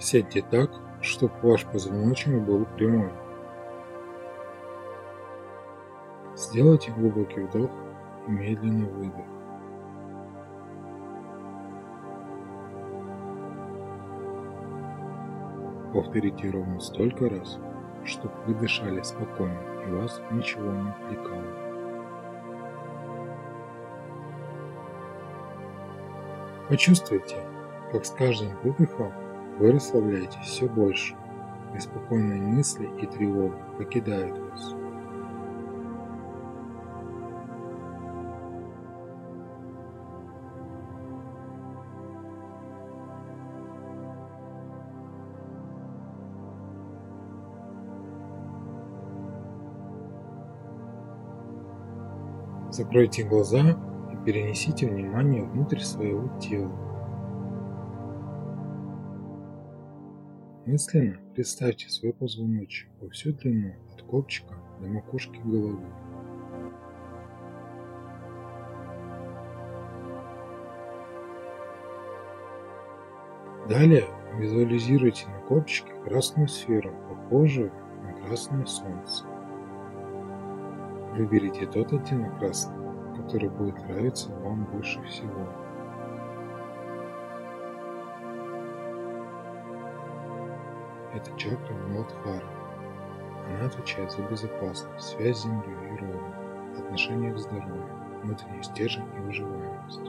Сядьте так, чтобы ваш позвоночник был прямой. Сделайте глубокий вдох и медленный выдох. Повторите ровно столько раз, чтобы вы дышали спокойно и вас ничего не отвлекало. Почувствуйте, как с каждым выдохом вы расслабляетесь все больше, беспокойные мысли и тревога покидают вас. Закройте глаза и перенесите внимание внутрь своего тела. Мысленно представьте свой позвоночник во всю длину от копчика до макушки головы. Далее визуализируйте на копчике красную сферу, похожую на красное солнце. Выберите тот оттенок красного, который будет нравиться вам больше всего. Это чакра Младхара. Она отвечает за безопасность, связь с Землей и родом, отношение к здоровью, внутренний стержень и выживаемость.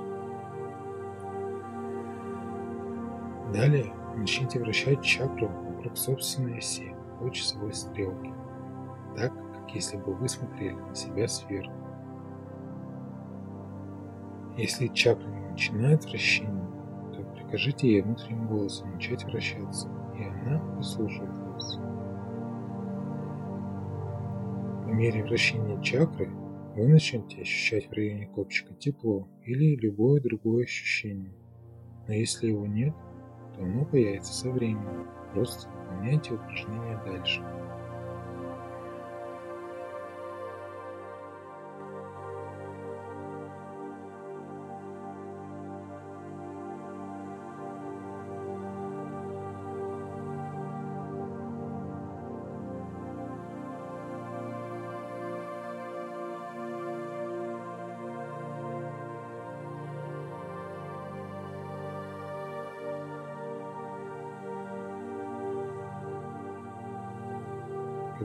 Далее начните вращать чакру вокруг собственной оси по часовой стрелке, так, как если бы вы смотрели на себя сверху. Если чакра не начинает вращение, то прикажите ей внутренним голосом начать вращаться – и она послушает вас. По мере вращения чакры вы начнете ощущать в районе копчика тепло или любое другое ощущение. Но если его нет, то оно появится со временем. Просто выполняйте упражнения дальше.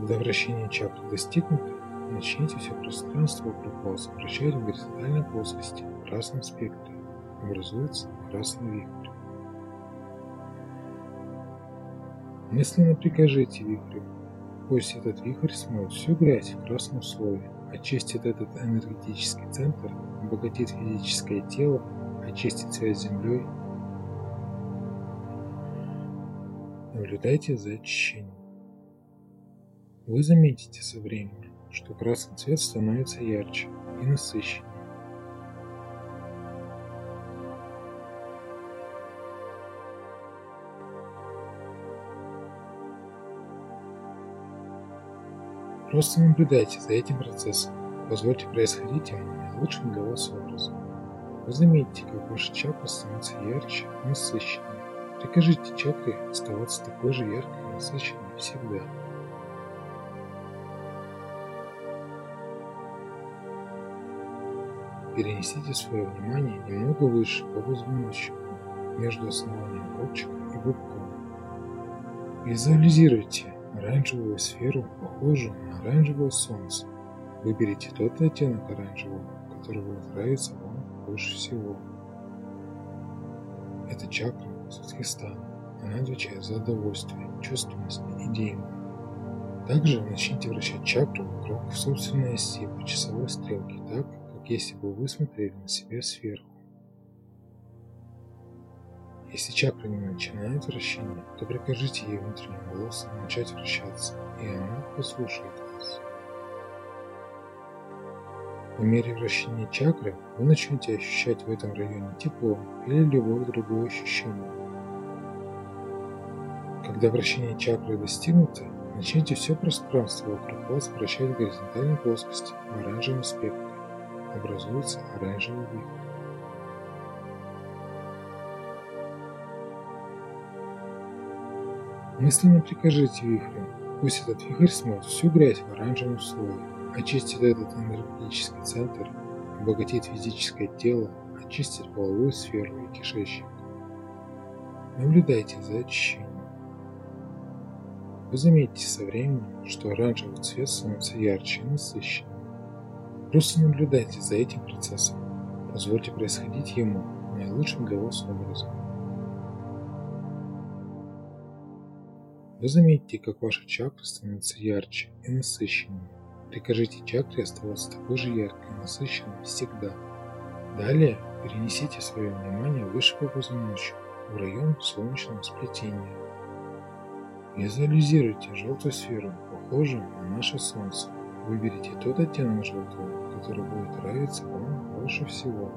Когда вращение чакры достигнуто, начните все пространство вокруг вас вращать в горизонтальной плоскости в красном спектре. Образуется красный вихрь. Мысленно прикажите вихрю. Пусть этот вихрь смоет всю грязь в красном слое, очистит этот энергетический центр, обогатит физическое тело, очистит связь с Землей. Наблюдайте за очищением. Вы заметите со временем, что красный цвет становится ярче и насыщеннее. Просто наблюдайте за этим процессом. Позвольте происходить ему наилучшим для вас образом. Вы заметите, как ваша чакра становится ярче и насыщеннее. Прикажите чакре оставаться такой же яркой и насыщенной всегда. Перенесите свое внимание немного выше по позвоночнику, между основанием копчика и губком. Визуализируйте оранжевую сферу, похожую на оранжевое солнце. Выберите тот оттенок оранжевого, который будет нравиться вам больше всего. Это чакра Садхистана. Она отвечает за удовольствие, чувственность и деньги. Также начните вращать чакру вокруг собственной оси по часовой стрелке так, если бы вы смотрели на себя сверху. Если чакра не начинает вращение, то прикажите ей внутренним голосом начать вращаться, и она послушает вас. По мере вращения чакры вы начнете ощущать в этом районе тепло или любое другое ощущение. Когда вращение чакры достигнуто, начните все пространство вокруг вас вращать в горизонтальной плоскости в оранжевом спектре образуется оранжевый вихрь. Мысленно прикажите вихрю, пусть этот вихрь смоет всю грязь в оранжевом слое, очистит этот энергетический центр, обогатит физическое тело, очистит половую сферу и кишечник. Наблюдайте за очищением. Вы заметите со временем, что оранжевый цвет становится ярче и насыщеннее. Просто наблюдайте за этим процессом. Позвольте происходить ему наилучшим для вас образом. Вы заметите, как ваша чакра становится ярче и насыщеннее. Прикажите чакре оставаться такой же яркой и насыщенной всегда. Далее перенесите свое внимание выше по позвоночнику, в район солнечного сплетения. Визуализируйте желтую сферу, похожую на наше Солнце. Выберите тот оттенок желтого, который будет нравиться вам больше всего.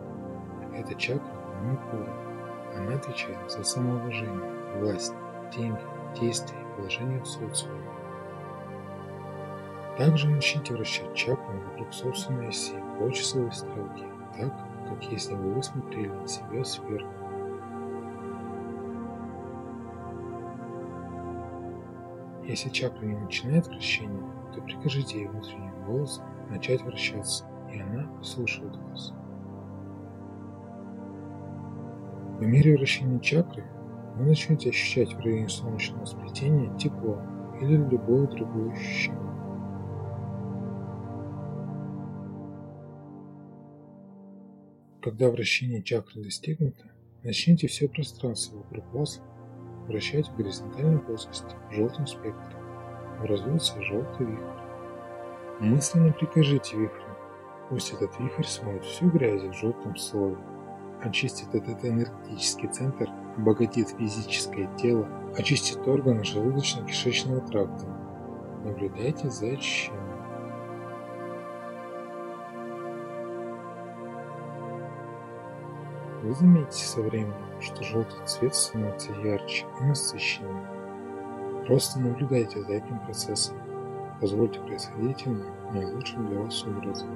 Это чакра Манипура. Она отвечает за самоуважение, власть, деньги, действия и положение в социуме. Также начните вращать чакру вокруг собственной оси по часовой стрелке, так, как если бы вы смотрели на себя сверху. Если чакра не начинает вращение, то прикажите ей внутренним голосом начать вращаться, и она послушает вас. По мере вращения чакры вы начнете ощущать в районе солнечного сплетения тепло или любое другое ощущение. Когда вращение чакры достигнуто, начните все пространство вокруг вас вращать в горизонтальной плоскости в желтом спектре. Образуется желтый вихрь. Мысленно прикажите вихрю, пусть этот вихрь смоет всю грязь в желтом слое, очистит этот энергетический центр, обогатит физическое тело, очистит органы желудочно-кишечного тракта. Наблюдайте за очищением. Вы заметите со временем, что желтый цвет становится ярче и насыщеннее. Просто наблюдайте за этим процессом. Позвольте происходить ему наилучшим для вас образом.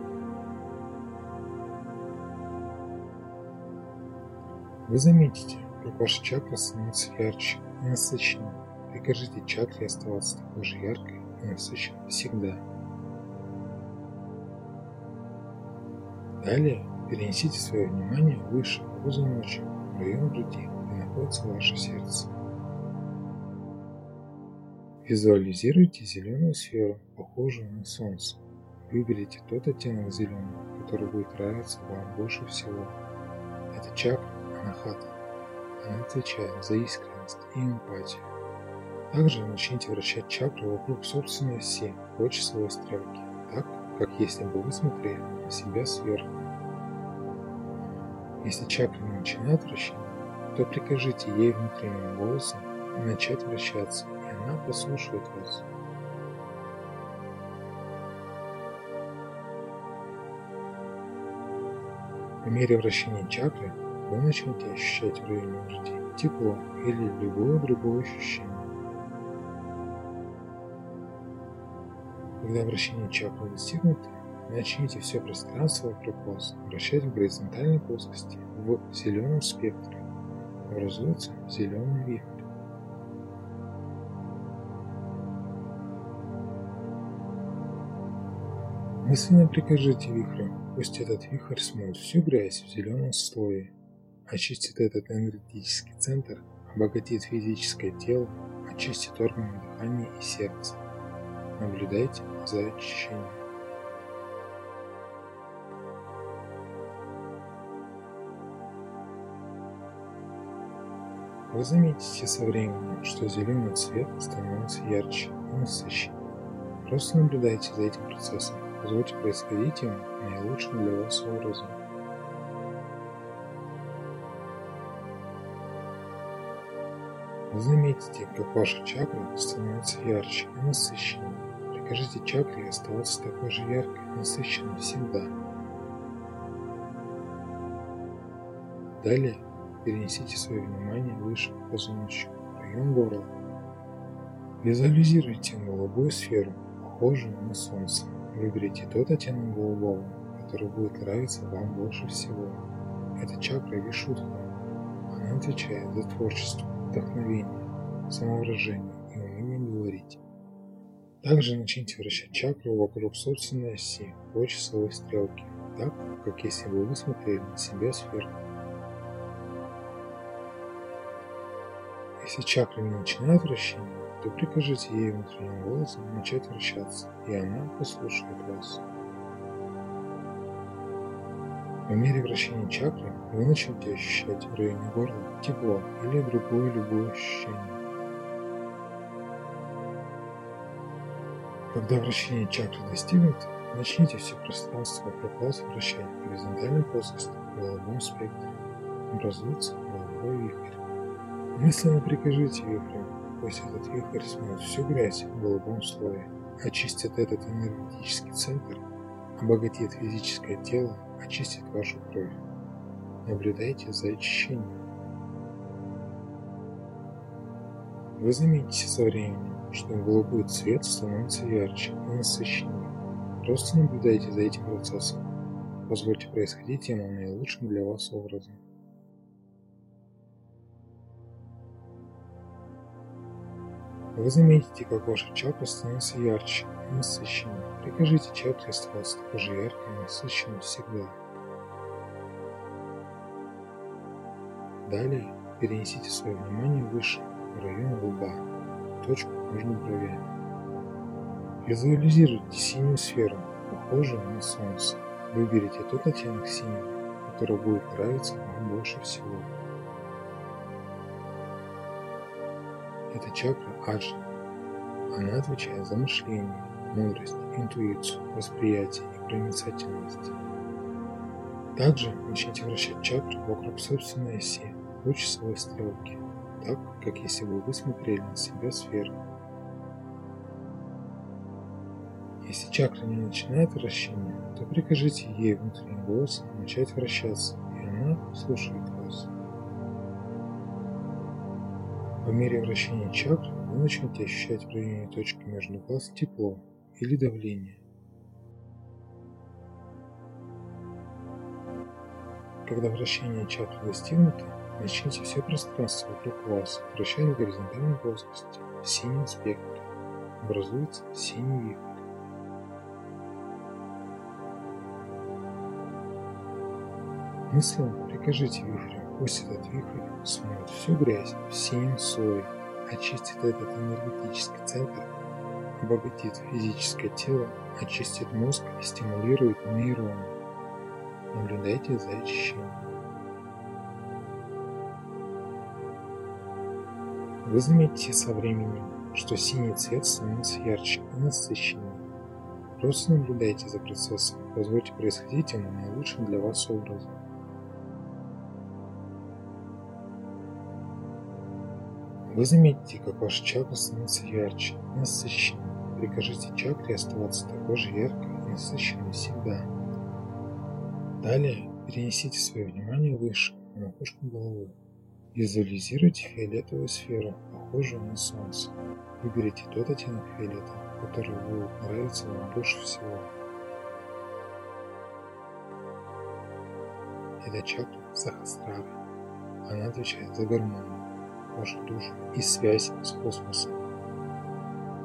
Вы заметите, как ваша чакра становится ярче и насыщеннее. Прикажите чакре оставаться такой же яркой и насыщенной всегда. Далее перенесите свое внимание выше, позвоночник, в район груди, где находится ваше сердце. Визуализируйте зеленую сферу, похожую на солнце. Выберите тот оттенок зеленого, который будет нравиться вам больше всего. Это чакра Анахата. Она отвечает за искренность и эмпатию. Также начните вращать чакру вокруг собственной оси по часовой стрелке, так, как если бы вы смотрели на себя сверху. Если чакра не начинает вращение, то прикажите ей внутренним голосом начать вращаться, она послушает вас. По мере вращения чакры вы начнете ощущать в районе груди тепло или любое другое ощущение. Когда вращение чакры достигнуто, Начните все пространство вокруг вас вращать в горизонтальной плоскости в зеленом спектре. Образуется зеленый вихрь. Мысленно прикажите вихрю, пусть этот вихрь смоет всю грязь в зеленом слое, очистит этот энергетический центр, обогатит физическое тело, очистит органы дыхания и сердца. Наблюдайте за очищением. Вы заметите со временем, что зеленый цвет становится ярче и насыщеннее. Просто наблюдайте за этим процессом, позвольте происходить ему наилучшим для вас образом. Вы заметите, как ваша чакра становится ярче и насыщеннее. Прикажите чакре оставаться такой же яркой и насыщенной всегда. Далее перенесите свое внимание выше по позвоночнику, район горла. Визуализируйте голубую сферу, похожую на солнце. Выберите тот оттенок голубого, который будет нравиться вам больше всего. Это чакра Вишудха. Она отвечает за творчество, вдохновение, самовыражение и Также начните вращать чакру вокруг собственной оси по часовой стрелке, так, как если бы вы смотрели на себя сверху. Если чакра не начинает вращение, то прикажите ей внутренним голосом начать вращаться, и она послушает вас. По мере вращения чакры вы начнете ощущать в районе горла тепло или другое любое ощущение. Когда вращение чакры достигнут, начните все пространство вокруг вас вращать в горизонтальной плоскости в голубом спектре. Образуется голубой вихрь. Мысленно прикажите вихрю, пусть этот вихрь смоет всю грязь в голубом слое, очистит этот энергетический центр, обогатит физическое тело, очистит вашу кровь. Наблюдайте за очищением. Вы заметите со временем, что голубой цвет становится ярче и насыщеннее. Просто наблюдайте за этим процессом. Позвольте происходить ему наилучшим для вас образом. Вы заметите, как ваша чакра становится ярче и насыщеннее. Прикажите чакре оставаться такой же яркой и насыщенной всегда. Далее перенесите свое внимание выше, в район лба, точку между бровями. Визуализируйте синюю сферу, похожую на солнце. Выберите тот оттенок синего, который будет нравиться вам больше всего. Это чакра Аджна. Она отвечает за мышление, мудрость, интуицию, восприятие и проницательность. Также начните вращать чакры вокруг собственной оси по часовой стрелке, так, как если бы вы смотрели на себя сверху. Если чакра не начинает вращение, то прикажите ей внутренним голосом начать вращаться, и она слушает мере вращения чакры вы начнете ощущать в районе точки между глаз тепло или давление. Когда вращение чакры достигнуто, начните все пространство вокруг вас вращать в горизонтальной плоскости в синем спектре. Образуется синий вихрь. Мысленно прикажите вихрю Пусть этот вихрь смоет всю грязь в синем очистит этот энергетический центр, обогатит физическое тело, очистит мозг и стимулирует нейроны. Наблюдайте за очищением. Вы заметите со временем, что синий цвет становится ярче и насыщеннее. Просто наблюдайте за процессом, позвольте происходить ему наилучшим для вас образом. Вы заметите, как ваша чакра становится ярче, насыщеннее. Прикажите чакре оставаться такой же яркой и насыщенной всегда. Далее перенесите свое внимание выше, на макушку головы. Визуализируйте фиолетовую сферу, похожую на солнце. Выберите тот оттенок фиолета, который будет нравиться вам больше всего. Это чакра Сахасрара. Она отвечает за гармонию вашу душу и связь с космосом.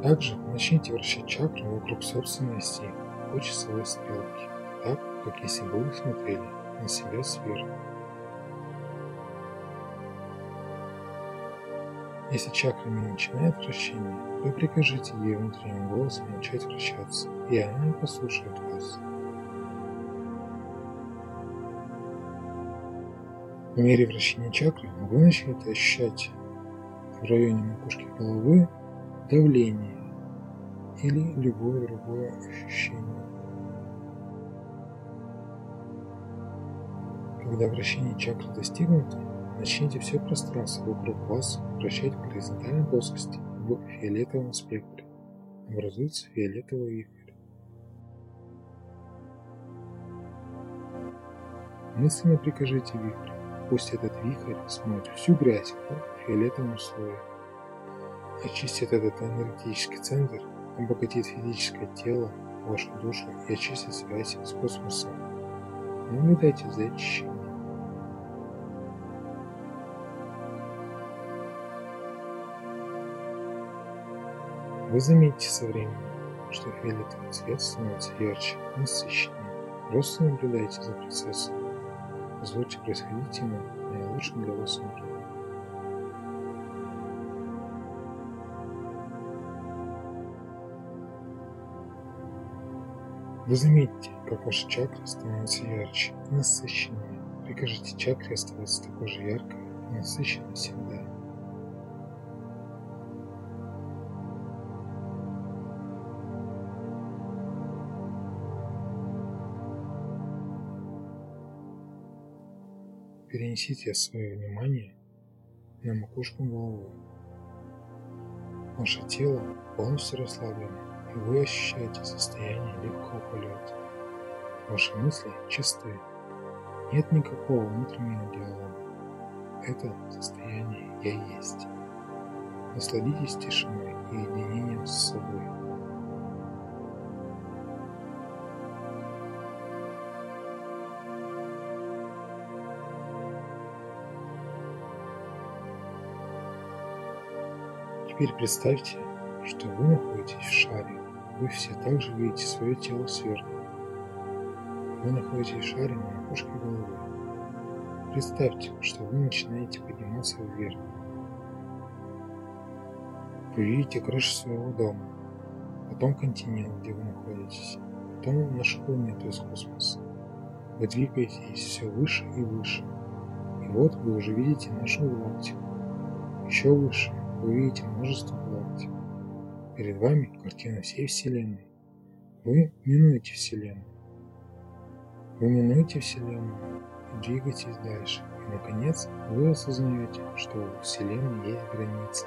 Также начните вращать чакры вокруг собственной оси по часовой стрелке, так, как если бы вы смотрели на себя сверху. Если чакра не начинает вращение, то прикажите ей внутренним голосом начать вращаться, и она послушает вас. По мере вращения чакры вы начнете ощущать в районе макушки головы давление или любое другое ощущение. Когда вращение чакры достигнуто, начните все пространство вокруг вас вращать в горизонтальной плоскости в фиолетовом спектре. Образуется фиолетовый вихрь. Мысленно прикажите вихрь. Пусть этот вихрь смоет всю грязь в фиолетовом слое. Очистит этот энергетический центр, обогатит физическое тело, вашу душу и очистит связь с космосом. Наблюдайте за очищением. Вы заметите со временем, что фиолетовый цвет становится ярче, насыщеннее. Просто наблюдайте за процессом. Позвольте происходить ему наилучшим для вас образом. Вы заметите, как ваша чакра становится ярче и насыщеннее. Прикажите чакре оставаться такой же яркой и насыщенной всегда. Перенесите свое внимание на макушку головы. Ваше тело полностью расслаблено и вы ощущаете состояние легкого полета. Ваши мысли чисты. Нет никакого внутреннего диалога. Это состояние «Я есть». Насладитесь тишиной и единением с собой. Теперь представьте, что вы находитесь в шаре. Вы все также видите свое тело сверху. Вы находитесь в шаре на макушке головы. Представьте, что вы начинаете подниматься вверх. Вы видите крышу своего дома, потом континент, где вы находитесь, потом нашу планету из космоса. Вы двигаетесь все выше и выше. И вот вы уже видите нашу галактику. Еще выше вы видите множество галактик. Перед вами картина всей Вселенной. Вы минуете Вселенную. Вы минуете Вселенную и двигаетесь дальше. И, наконец, вы осознаете, что у Вселенной есть граница.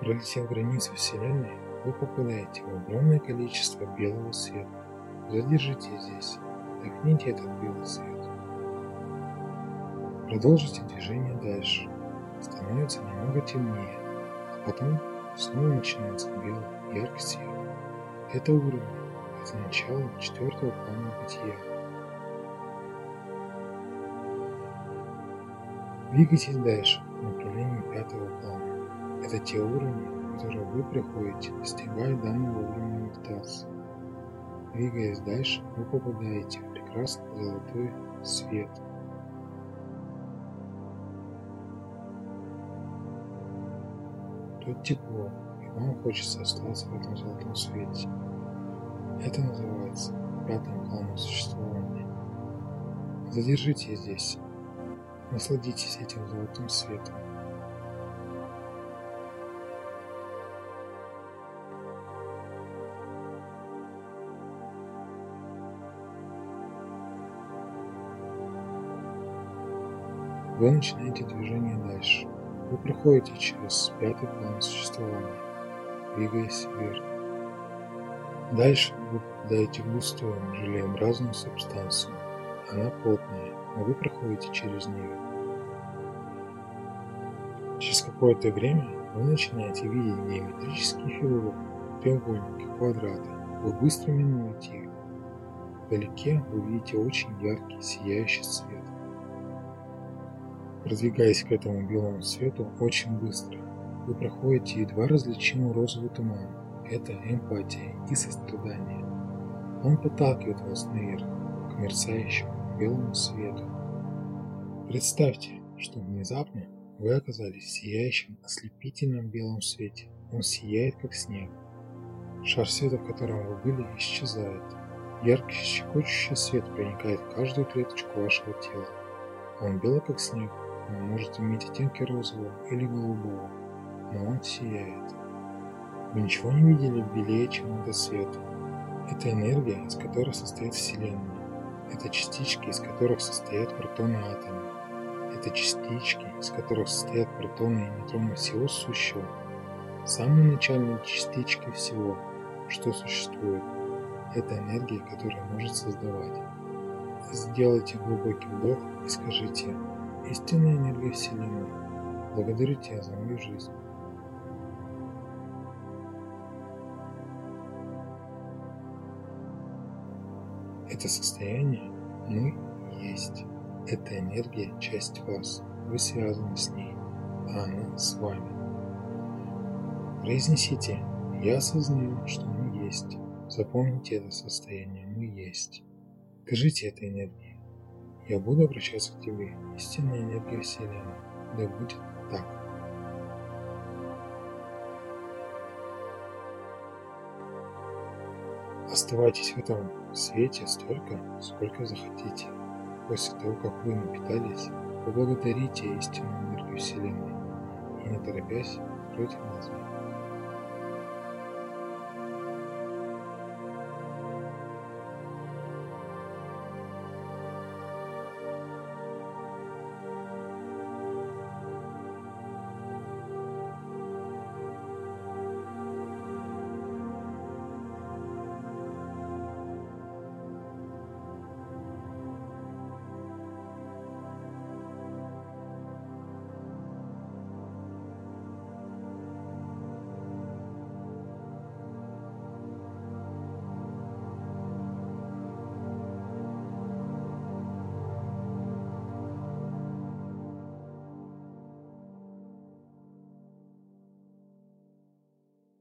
Пролетев границу Вселенной, вы попадаете в огромное количество белого света. Задержитесь здесь, вдохните этот белый свет. Продолжите движение дальше. Становится немного темнее, потом снова начинается белый яркий свет. Это уровень, это начало четвертого плана бытия. Двигайтесь дальше в направлении пятого плана. Это те уровни, которые вы приходите, достигая данного уровня медитации. Двигаясь дальше, вы попадаете в прекрасный золотой свет. Тепло, вам хочется остаться в этом золотом свете. Это называется пятым планом существования. Задержитесь здесь. Насладитесь этим золотым светом. Вы начинаете движение дальше. Вы проходите через пятый план существования двигаясь вверх. Дальше вы попадаете в густую желеобразную субстанцию. Она плотная, но вы проходите через нее. Через какое-то время вы начинаете видеть геометрические фигуры, треугольники, квадраты. Вы быстро минуете их. Вдалеке вы видите очень яркий, сияющий свет. Продвигаясь к этому белому свету очень быстро, вы проходите едва различимый розовый туман. Это эмпатия и сострадание. Он подталкивает вас наверх, к мерцающему белому свету. Представьте, что внезапно вы оказались в сияющем, ослепительном белом свете. Он сияет, как снег. Шар света, в котором вы были, исчезает. Яркий щекочущий свет проникает в каждую клеточку вашего тела. Он белый, как снег, но может иметь оттенки розового или голубого но он сияет. Вы ничего не видели белее, чем этот свет. Это энергия, из которой состоит Вселенная. Это частички, из которых состоят протоны атома. Это частички, из которых состоят протоны и нейтроны всего сущего. Самые начальные частички всего, что существует. Это энергия, которая может создавать. Сделайте глубокий вдох и скажите «Истинная энергия Вселенной, благодарю Тебя за мою жизнь». Это состояние мы есть. Эта энергия – часть вас. Вы связаны с ней, а она с вами. Произнесите Я осознаю, что мы есть. Запомните это состояние «мы есть». Скажите этой энергии. Я буду обращаться к тебе, истинная энергия Вселенной. Да будет так. Оставайтесь в этом свете столько, сколько захотите. После того, как вы напитались, поблагодарите истинную энергию Вселенной и не торопясь, откройте глаза.